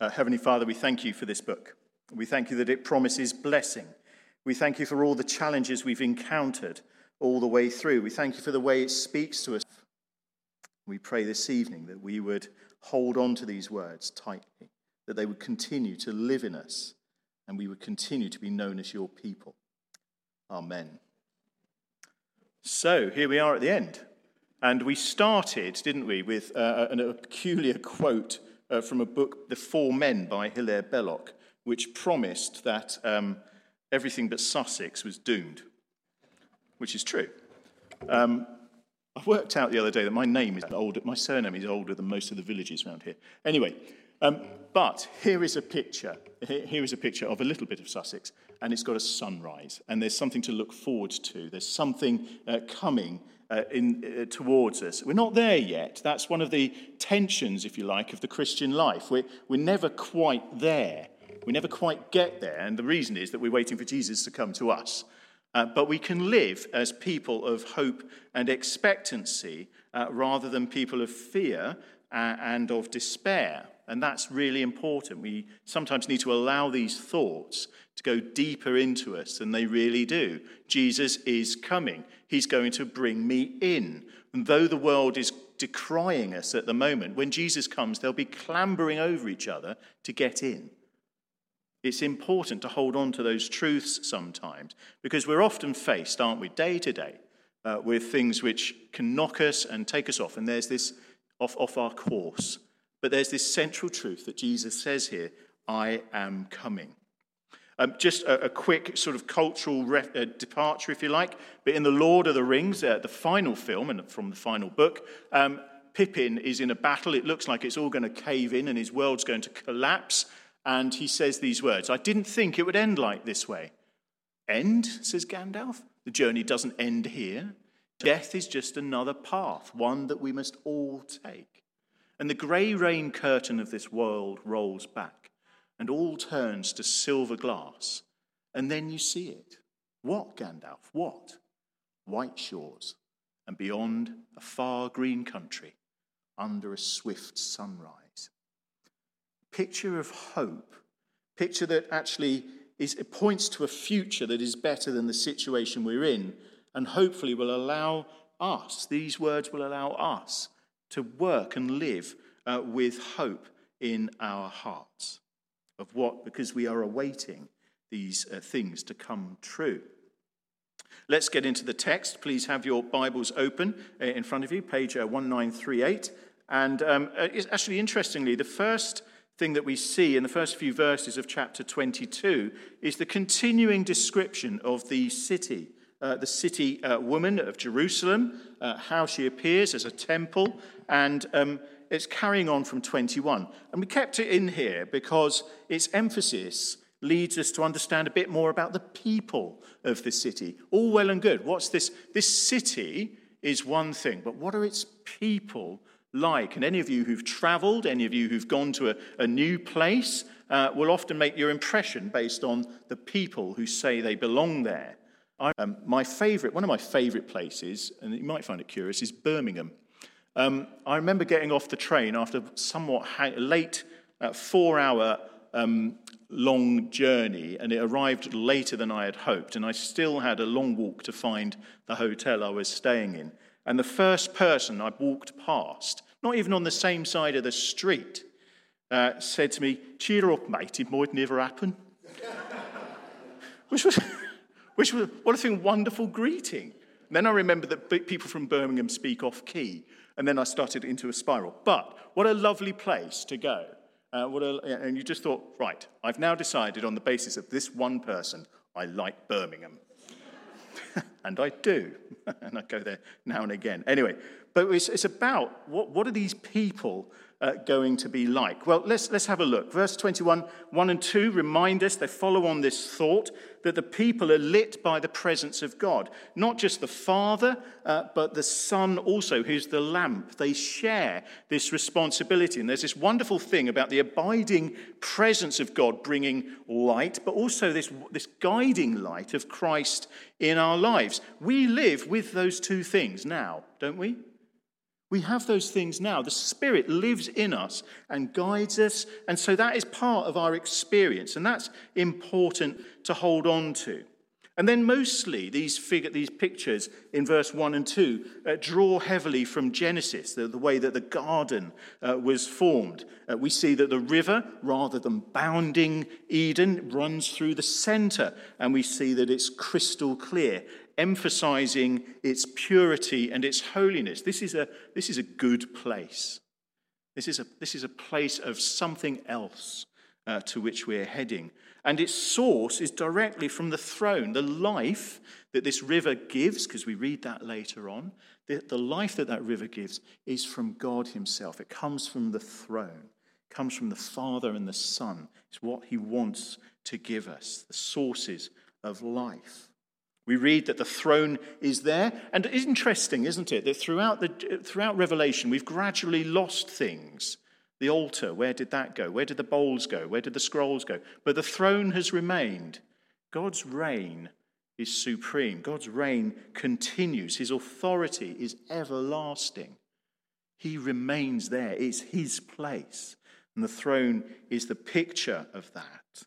Uh, Heavenly Father, we thank you for this book. We thank you that it promises blessing. We thank you for all the challenges we've encountered all the way through. We thank you for the way it speaks to us. We pray this evening that we would hold on to these words tightly, that they would continue to live in us, and we would continue to be known as your people. Amen. So here we are at the end. And we started, didn't we, with uh, a, a peculiar quote uh, from a book, The Four Men by Hilaire Belloc, which promised that um, everything but Sussex was doomed, which is true. Um, I worked out the other day that my name is older, my surname is older than most of the villages around here. Anyway, um, but here is a picture. Here is a picture of a little bit of Sussex, and it's got a sunrise, and there's something to look forward to. There's something uh, coming uh, in, uh, towards us. We're not there yet. That's one of the tensions, if you like, of the Christian life. We're, we're never quite there. We never quite get there. And the reason is that we're waiting for Jesus to come to us. Uh, but we can live as people of hope and expectancy uh, rather than people of fear uh, and of despair. And that's really important. We sometimes need to allow these thoughts to go deeper into us than they really do. Jesus is coming, He's going to bring me in. And though the world is decrying us at the moment, when Jesus comes, they'll be clambering over each other to get in. It's important to hold on to those truths sometimes because we're often faced, aren't we, day to day, uh, with things which can knock us and take us off. And there's this off, off our course. But there's this central truth that Jesus says here I am coming. Um, just a, a, quick sort of cultural uh, departure, if you like. But in The Lord of the Rings, uh, the final film and from the final book, um, Pippin is in a battle. It looks like it's all going to cave in and his world's going to collapse. And he says these words I didn't think it would end like this way. End, says Gandalf. The journey doesn't end here. Death is just another path, one that we must all take. And the grey rain curtain of this world rolls back and all turns to silver glass. And then you see it. What, Gandalf? What? White shores and beyond a far green country under a swift sunrise. Picture of hope. Picture that actually is, it points to a future that is better than the situation we're in and hopefully will allow us, these words will allow us to work and live uh, with hope in our hearts. Of what? Because we are awaiting these uh, things to come true. Let's get into the text. Please have your Bibles open uh, in front of you, page uh, 1938. And um, uh, it's actually interestingly, the first thing that we see in the first few verses of chapter 22 is the continuing description of the city. Uh, the city uh, woman of Jerusalem, uh, how she appears as a temple, and um, it's carrying on from 21. And we kept it in here because its emphasis leads us to understand a bit more about the people of the city. All well and good. What's this? This city is one thing, but what are its people like? And any of you who've traveled, any of you who've gone to a, a new place, uh, will often make your impression based on the people who say they belong there. I, um, my favorite, one of my favorite places, and you might find it curious, is Birmingham. Um, I remember getting off the train after somewhat ha- late, uh, four hour um, long journey, and it arrived later than I had hoped. And I still had a long walk to find the hotel I was staying in. And the first person I walked past, not even on the same side of the street, uh, said to me, Cheer up, mate, it might never happen. which was, which was, what a thing, wonderful greeting. And then I remember that people from Birmingham speak off key, and then I started into a spiral. But what a lovely place to go. Uh, a, and you just thought, right, I've now decided on the basis of this one person, I like Birmingham. and I do. and I go there now and again. Anyway, but it's, it's about what, what are these people uh, going to be like? Well, let's, let's have a look. Verse 21, 1 and 2 remind us, they follow on this thought that the people are lit by the presence of God. Not just the Father, uh, but the Son also, who's the lamp. They share this responsibility. And there's this wonderful thing about the abiding presence of God bringing light, but also this, this guiding light of Christ in our lives. We live with those two things now, don't we? We have those things now. The Spirit lives in us and guides us. And so that is part of our experience. And that's important to hold on to. And then mostly these, figure, these pictures in verse 1 and 2 uh, draw heavily from Genesis, the, the way that the garden uh, was formed. Uh, we see that the river, rather than bounding Eden, runs through the center, and we see that it's crystal clear, emphasizing its purity and its holiness. This is a, this is a good place. This is a, this is a place of something else uh, to which we're heading. And its source is directly from the throne. The life that this river gives, because we read that later on, the, the life that that river gives is from God Himself. It comes from the throne, it comes from the Father and the Son. It's what He wants to give us, the sources of life. We read that the throne is there, and it's interesting, isn't it, that throughout, the, throughout Revelation we've gradually lost things the altar, where did that go? Where did the bowls go? Where did the scrolls go? But the throne has remained. God's reign is supreme. God's reign continues. His authority is everlasting. He remains there. It's his place. And the throne is the picture of that.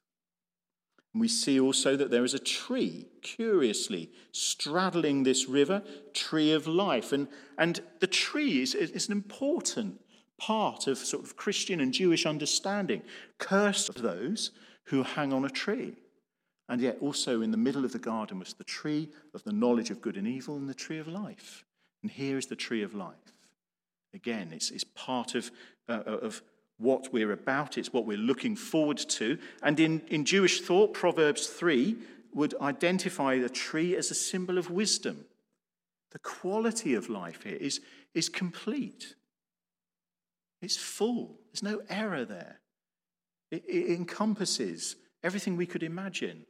And we see also that there is a tree, curiously, straddling this river, tree of life. And, and the tree is, is an important part of sort of Christian and Jewish understanding. Cursed are those who hang on a tree. And yet, also in the middle of the garden was the tree of the knowledge of good and evil and the tree of life. And here is the tree of life. Again, it's, it's part of, uh, of what we're about, it's what we're looking forward to. And in, in Jewish thought, Proverbs 3 would identify the tree as a symbol of wisdom. The quality of life here is, is complete. It's full, there's no error there. It, it encompasses everything we could imagine.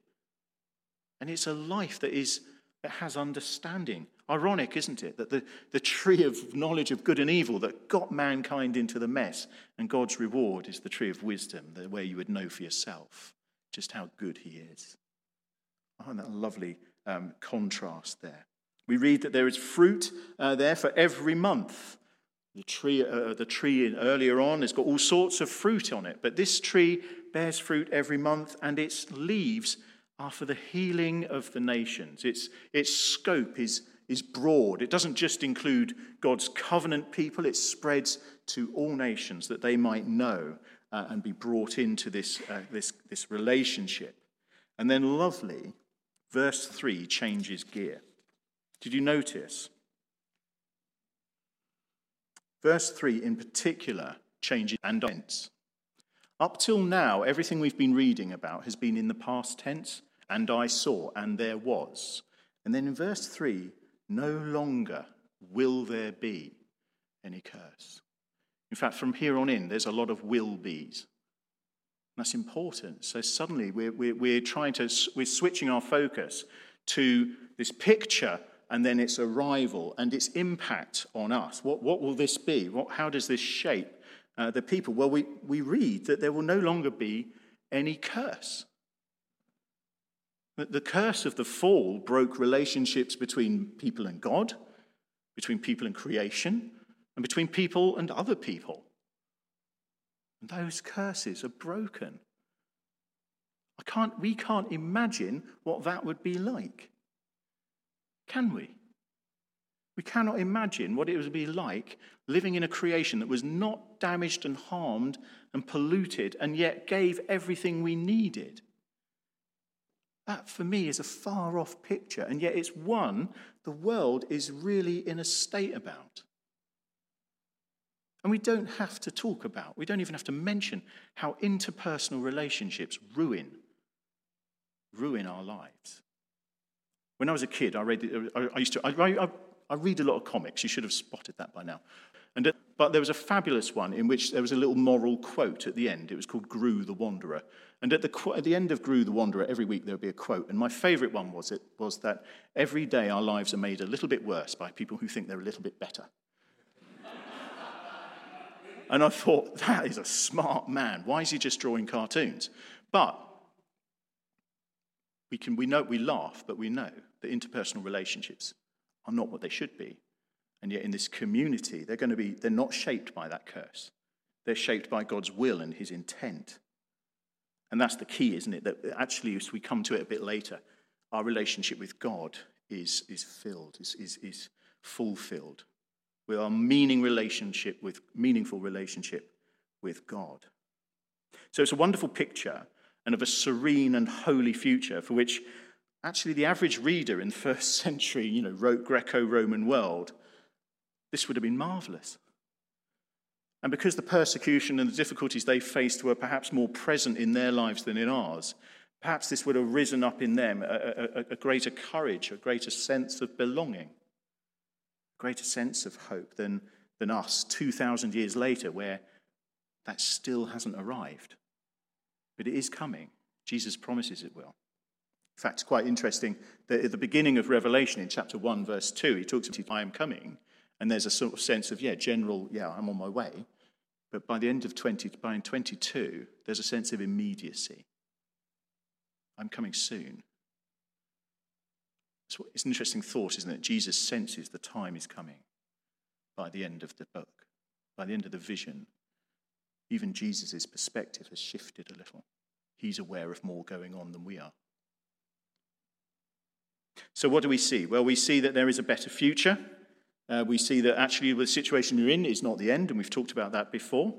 And it's a life that, is, that has understanding. Ironic, isn't it, that the, the tree of knowledge of good and evil that got mankind into the mess, and God's reward is the tree of wisdom, the way you would know for yourself just how good He is. I find that lovely um, contrast there. We read that there is fruit uh, there for every month. The tree, uh, the tree earlier on has got all sorts of fruit on it, but this tree bears fruit every month, and its leaves are for the healing of the nations. Its, its scope is, is broad. It doesn't just include God's covenant people, it spreads to all nations that they might know uh, and be brought into this, uh, this, this relationship. And then, lovely, verse 3 changes gear. Did you notice? Verse 3 in particular changes and tense. Up till now, everything we've been reading about has been in the past tense, and I saw, and there was. And then in verse 3, no longer will there be any curse. In fact, from here on in, there's a lot of will be's. That's important. So suddenly we're, we're, we're trying to, we're switching our focus to this picture and then its arrival and its impact on us. What, what will this be? What, how does this shape uh, the people? Well, we, we read that there will no longer be any curse. The curse of the fall broke relationships between people and God, between people and creation, and between people and other people. And those curses are broken. I can't, we can't imagine what that would be like. Can we? We cannot imagine what it would be like living in a creation that was not damaged and harmed and polluted and yet gave everything we needed. That, for me, is a far off picture, and yet it's one the world is really in a state about. And we don't have to talk about, we don't even have to mention how interpersonal relationships ruin, ruin our lives. When I was a kid, I, read, I used to, I, I, I read a lot of comics. You should have spotted that by now. And, uh, but there was a fabulous one in which there was a little moral quote at the end. It was called Groo the Wanderer. And at the, at the end of Groo the Wanderer, every week there would be a quote. And my favorite one was, it, was that every day our lives are made a little bit worse by people who think they're a little bit better. and I thought, that is a smart man. Why is he just drawing cartoons? But we, can, we know, we laugh, but we know that interpersonal relationships are not what they should be. And yet, in this community, they're going to be, they're not shaped by that curse. They're shaped by God's will and his intent. And that's the key, isn't it? That actually, as we come to it a bit later, our relationship with God is, is filled, is, is, is fulfilled. With our meaning relationship with meaningful relationship with God. So it's a wonderful picture and of a serene and holy future for which actually the average reader in the first century, you know, wrote Greco-Roman world, this would have been marvelous. And because the persecution and the difficulties they faced were perhaps more present in their lives than in ours, perhaps this would have risen up in them a, a, a greater courage, a greater sense of belonging, a greater sense of hope than, than us 2,000 years later, where that still hasn't arrived. But it is coming. Jesus promises it will. In fact, it's quite interesting that at the beginning of Revelation, in chapter 1, verse 2, he talks about, I am coming. And there's a sort of sense of, yeah, general, yeah, I'm on my way. But by the end of 20, by 22, there's a sense of immediacy. I'm coming soon. It's an interesting thought, isn't it? Jesus senses the time is coming by the end of the book, by the end of the vision. Even Jesus' perspective has shifted a little. He's aware of more going on than we are. So, what do we see? Well, we see that there is a better future. Uh, we see that actually the situation you're in is not the end, and we've talked about that before.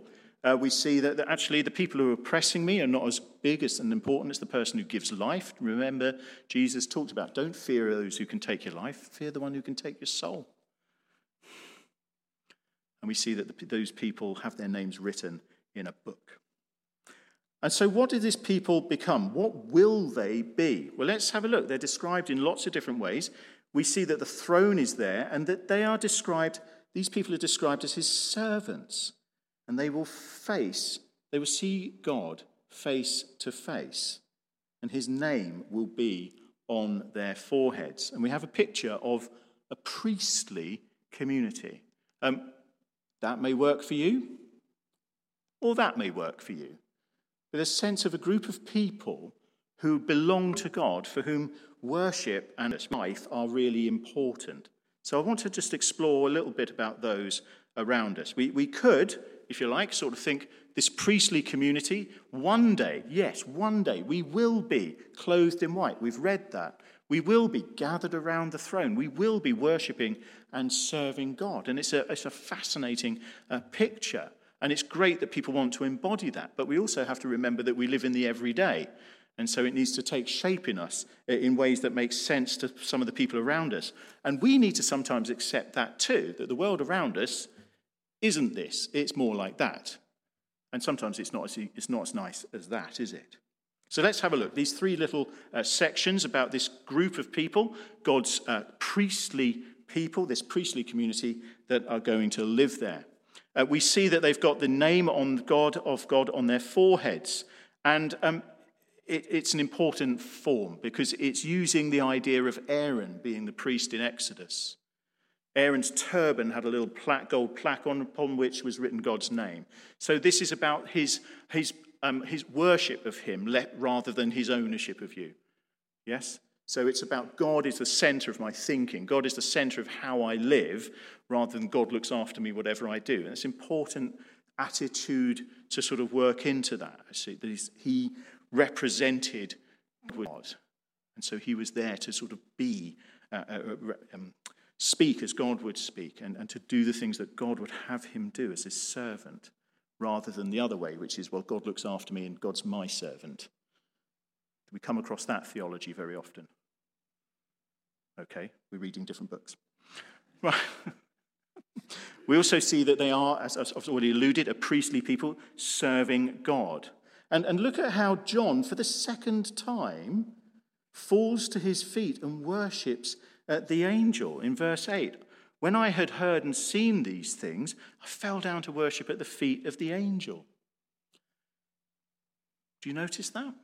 Uh, we see that, that, actually the people who are oppressing me are not as big as and important as the person who gives life. Remember, Jesus talked about don't fear those who can take your life, fear the one who can take your soul. And we see that the, those people have their names written in a book. And so, what do these people become? What will they be? Well, let's have a look. They're described in lots of different ways we see that the throne is there and that they are described, these people are described as his servants. And they will face, they will see God face to face. And his name will be on their foreheads. And we have a picture of a priestly community. Um, that may work for you, or that may work for you. But a sense of a group of people who belong to God, for whom worship and life are really important. So I want to just explore a little bit about those around us. We, we could, if you like, sort of think this priestly community, one day, yes, one day, we will be clothed in white. We've read that. We will be gathered around the throne. We will be worshipping and serving God. And it's a, it's a fascinating uh, picture. And it's great that people want to embody that. But we also have to remember that we live in the everyday. And so it needs to take shape in us in ways that make sense to some of the people around us. And we need to sometimes accept that too, that the world around us isn't this, it's more like that. And sometimes it's not as, it's not as nice as that, is it? So let's have a look. These three little uh, sections about this group of people, God's uh, priestly people, this priestly community that are going to live there. Uh, we see that they've got the name on God of God on their foreheads. And um, it, it's an important form because it's using the idea of Aaron being the priest in Exodus. Aaron's turban had a little plaque, gold plaque on upon which was written God's name. So this is about his, his, um, his worship of him rather than his ownership of you. Yes? So it's about God is the center of my thinking. God is the center of how I live rather than God looks after me whatever I do. And it's important attitude to sort of work into that. See, that he represented God. And so he was there to sort of be, uh, uh, uh um, speak as God would speak, and, and to do the things that God would have him do as his servant, rather than the other way, which is, well, God looks after me and God's my servant. We come across that theology very often. Okay, we're reading different books. Right. we also see that they are, as I've already alluded, a priestly people serving God. And, and look at how John, for the second time, falls to his feet and worships uh, the angel in verse 8. When I had heard and seen these things, I fell down to worship at the feet of the angel. Do you notice that?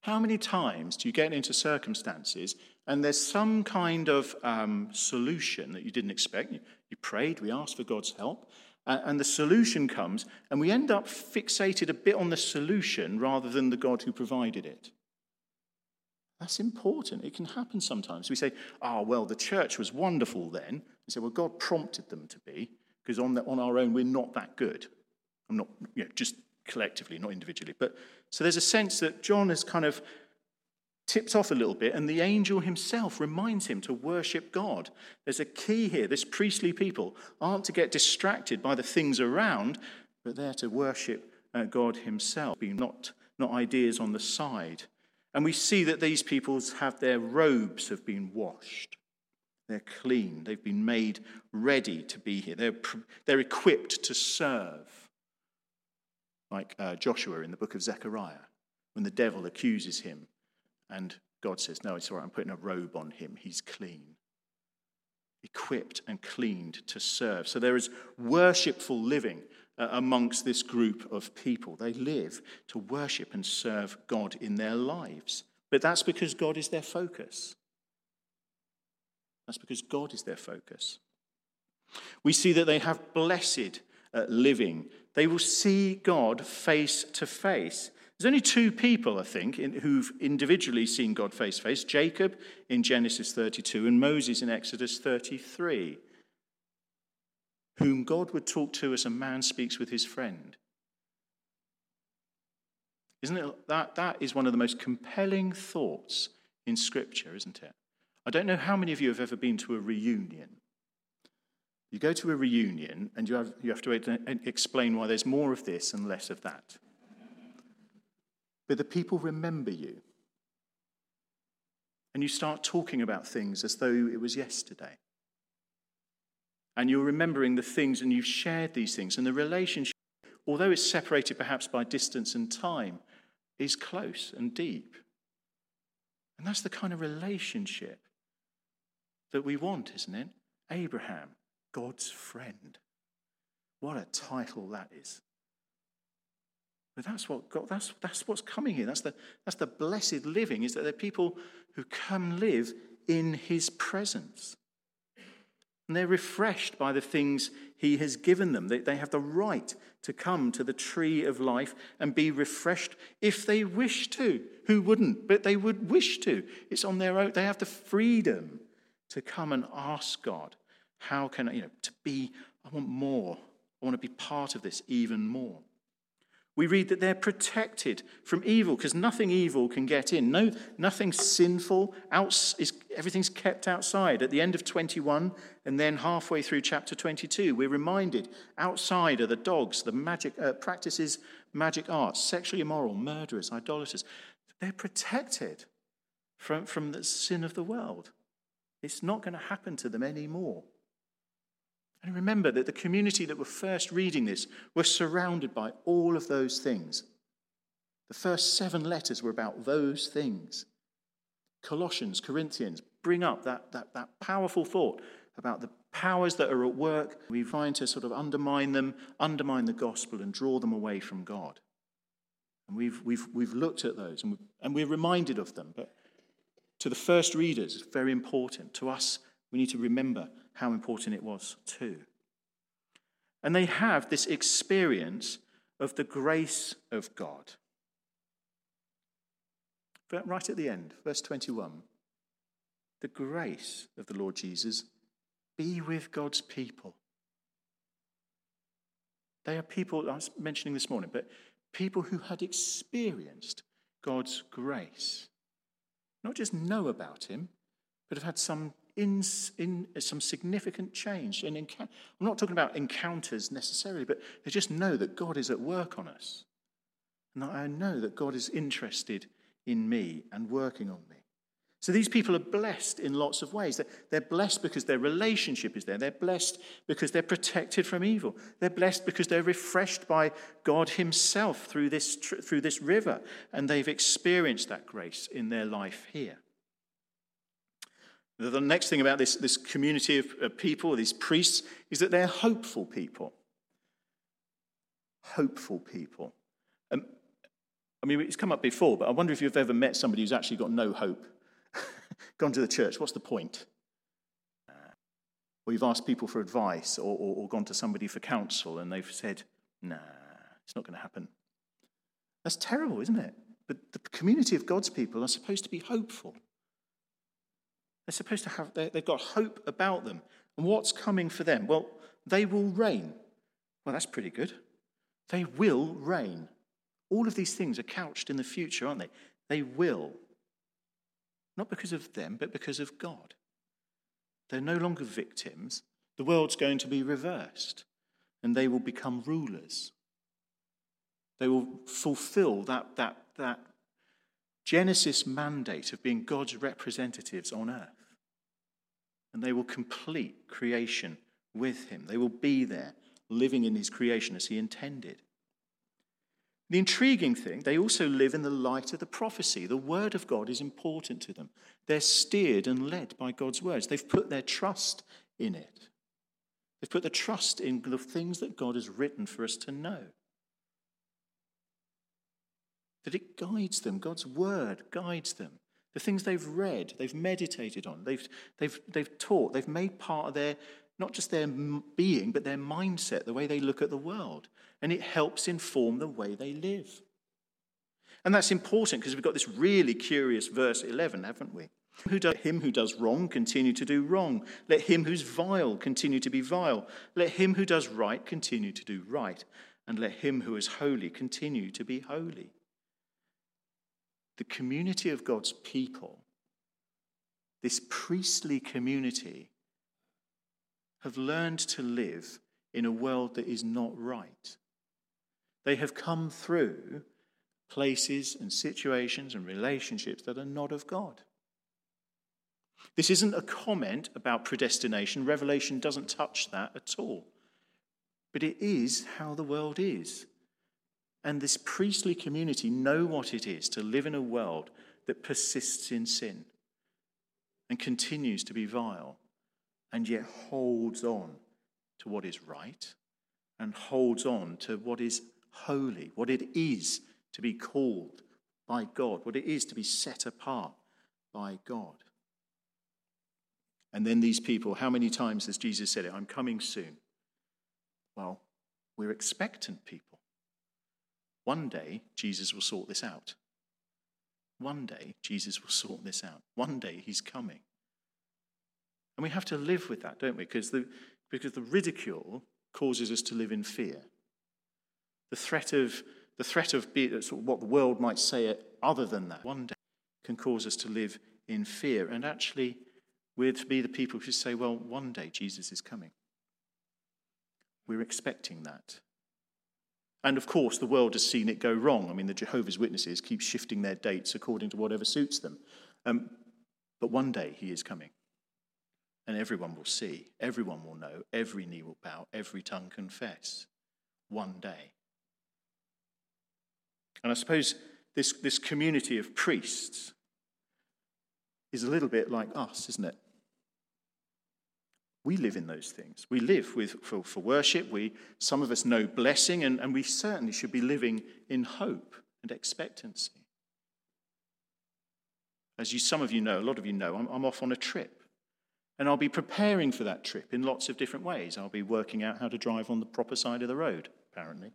How many times do you get into circumstances and there's some kind of um, solution that you didn't expect? You, you prayed, we asked for God's help, and the solution comes, and we end up fixated a bit on the solution rather than the God who provided it. That's important. It can happen sometimes. We say, oh, well, the church was wonderful then, We say, well, God prompted them to be, because on, on our own, we're not that good. I'm not, you know, just collectively, not individually. But so there's a sense that John has kind of tipped off a little bit, and the angel himself reminds him to worship God. There's a key here. This priestly people aren't to get distracted by the things around, but they're to worship uh, God himself, not, not ideas on the side. And we see that these peoples have their robes have been washed. They're clean. They've been made ready to be here. They're, they're equipped to serve. Like uh, Joshua in the book of Zechariah, when the devil accuses him and God says, No, it's all right, I'm putting a robe on him. He's clean. Equipped and cleaned to serve. So there is worshipful living uh, amongst this group of people. They live to worship and serve God in their lives. But that's because God is their focus. That's because God is their focus. We see that they have blessed uh, living. They will see God face to face. There's only two people, I think, in, who've individually seen God face to face Jacob in Genesis 32 and Moses in Exodus 33, whom God would talk to as a man speaks with his friend. Isn't it? That, that is one of the most compelling thoughts in Scripture, isn't it? I don't know how many of you have ever been to a reunion. You go to a reunion and you have, you have to explain why there's more of this and less of that. But the people remember you. And you start talking about things as though it was yesterday. And you're remembering the things and you've shared these things. And the relationship, although it's separated perhaps by distance and time, is close and deep. And that's the kind of relationship that we want, isn't it? Abraham, God's friend. What a title that is. But that's what God, that's, that's what's coming here. That's the, that's the blessed living, is that there are people who come live in his presence. And they're refreshed by the things he has given them. They, they have the right to come to the tree of life and be refreshed if they wish to. Who wouldn't? But they would wish to. It's on their own. They have the freedom to come and ask God, how can I, you know, to be, I want more. I want to be part of this even more. We read that they're protected from evil because nothing evil can get in. No, nothing sinful. Out, is, everything's kept outside. At the end of 21 and then halfway through chapter 22, we're reminded outside are the dogs, the magic uh, practices, magic arts, sexually immoral, murderers, idolaters. They're protected from, from the sin of the world. It's not going to happen to them anymore. And remember that the community that were first reading this were surrounded by all of those things. The first seven letters were about those things. Colossians, Corinthians bring up that, that, that powerful thought about the powers that are at work. We find to sort of undermine them, undermine the gospel, and draw them away from God. And we've, we've, we've looked at those and, and we're reminded of them. But to the first readers, it's very important. To us, we need to remember how important it was too. And they have this experience of the grace of God. But right at the end, verse 21 the grace of the Lord Jesus be with God's people. They are people, I was mentioning this morning, but people who had experienced God's grace. Not just know about Him, but have had some in, in some significant change. And I'm not talking about encounters necessarily, but they just know that God is at work on us. And I know that God is interested in me and working on me. So these people are blessed in lots of ways. They're blessed because their relationship is there. They're blessed because they're protected from evil. They're blessed because they're refreshed by God Himself through this, through this river, and they've experienced that grace in their life here. The next thing about this, this community of, people, these priests, is that they're hopeful people. Hopeful people. Um, I mean, it's come up before, but I wonder if you've ever met somebody who's actually got no hope. Gone to the church, what's the point? Or you've asked people for advice or, or, or gone to somebody for counsel and they've said, nah, it's not going to happen. That's terrible, isn't it? But the community of God's people are supposed to be hopeful. They're supposed to have, they've got hope about them. And what's coming for them? Well, they will reign. Well, that's pretty good. They will reign. All of these things are couched in the future, aren't they? They will. Not because of them, but because of God. They're no longer victims. The world's going to be reversed, and they will become rulers. They will fulfill that, that, that Genesis mandate of being God's representatives on earth. And they will complete creation with Him. They will be there, living in His creation as He intended. The intriguing thing, they also live in the light of the prophecy. The word of God is important to them. They're steered and led by God's words. They've put their trust in it. They've put the trust in the things that God has written for us to know. That it guides them, God's word guides them. The things they've read, they've meditated on, they've, they've, they've taught, they've made part of their, not just their being, but their mindset, the way they look at the world and it helps inform the way they live. And that's important because we've got this really curious verse 11, haven't we? Who does, him who does wrong continue to do wrong. Let him who's vile continue to be vile. Let him who does right continue to do right. And let him who is holy continue to be holy. The community of God's people, this priestly community, have learned to live in a world that is not right. They have come through places and situations and relationships that are not of God. This isn't a comment about predestination. Revelation doesn't touch that at all. But it is how the world is. And this priestly community know what it is to live in a world that persists in sin and continues to be vile and yet holds on to what is right and holds on to what is holy, what it is to be called by God, what it is to be set apart by God. And then these people, how many times has Jesus said it? I'm coming soon. Well, we're expectant people. One day, Jesus will sort this out. One day, Jesus will sort this out. One day, he's coming. And we have to live with that, don't we? Because the, because the ridicule causes us to live in fear. The threat of, the threat of be, uh, sort of what the world might say uh, other than that one day can cause us to live in fear. And actually, we're to be the people who say, well, one day Jesus is coming. We're expecting that. And of course, the world has seen it go wrong. I mean, the Jehovah's Witnesses keep shifting their dates according to whatever suits them. Um, but one day he is coming. And everyone will see, everyone will know, every knee will bow, every tongue confess. One day. And I suppose this, this community of priests is a little bit like us, isn't it? We live in those things. We live with, for, for worship. We, some of us know blessing, and, and we certainly should be living in hope and expectancy. As you, some of you know, a lot of you know, I'm, I'm off on a trip. And I'll be preparing for that trip in lots of different ways. I'll be working out how to drive on the proper side of the road, apparently.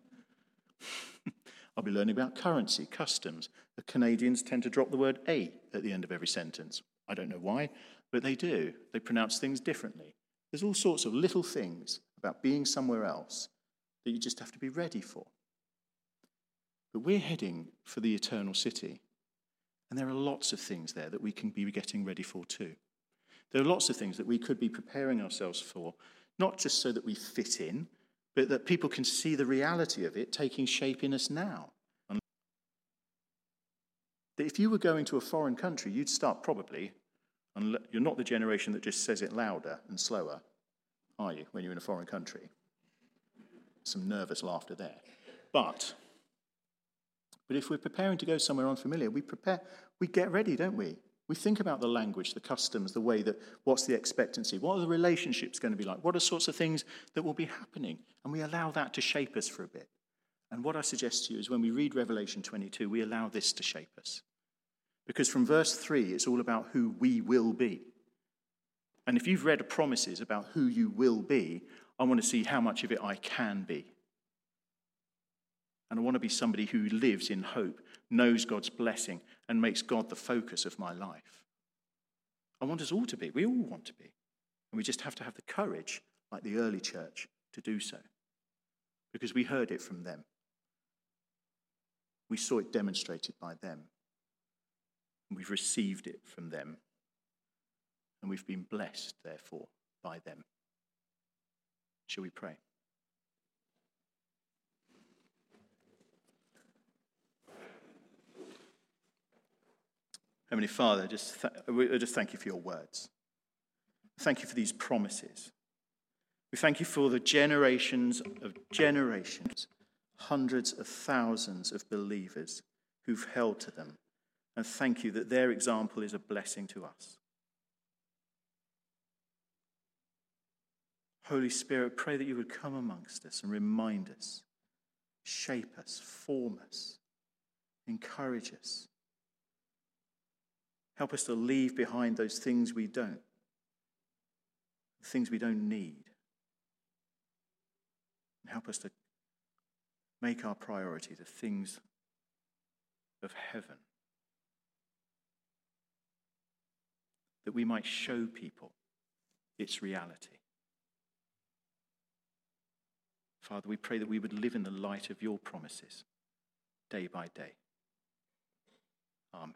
I'll be learning about currency, customs. The Canadians tend to drop the word a at the end of every sentence. I don't know why, but they do. They pronounce things differently. There's all sorts of little things about being somewhere else that you just have to be ready for. But we're heading for the eternal city. And there are lots of things there that we can be getting ready for too. There are lots of things that we could be preparing ourselves for, not just so that we fit in, but that people can see the reality of it taking shape in us now. If you were going to a foreign country, you'd start probably, you're not the generation that just says it louder and slower, are you, when you're in a foreign country? Some nervous laughter there. But, but if we're preparing to go somewhere unfamiliar, we prepare, we get ready, don't we? We think about the language, the customs, the way that what's the expectancy, what are the relationships going to be like, what are sorts of things that will be happening, and we allow that to shape us for a bit. And what I suggest to you is when we read Revelation 22, we allow this to shape us. Because from verse 3, it's all about who we will be. And if you've read promises about who you will be, I want to see how much of it I can be. And I want to be somebody who lives in hope, knows God's blessing, and makes God the focus of my life. I want us all to be. We all want to be. And we just have to have the courage, like the early church, to do so. Because we heard it from them. We saw it demonstrated by them. We've received it from them. And we've been blessed, therefore, by them. Shall we pray? Heavenly Father, just th- just thank you for your words. Thank you for these promises. We thank you for the generations of generations, hundreds of thousands of believers who've held to them. And thank you that their example is a blessing to us. Holy Spirit, pray that you would come amongst us and remind us, shape us, form us, encourage us. Help us to leave behind those things we don't, things we don't need. And help us to make our priority the things of heaven. That we might show people its reality. Father, we pray that we would live in the light of your promises day by day. Amen.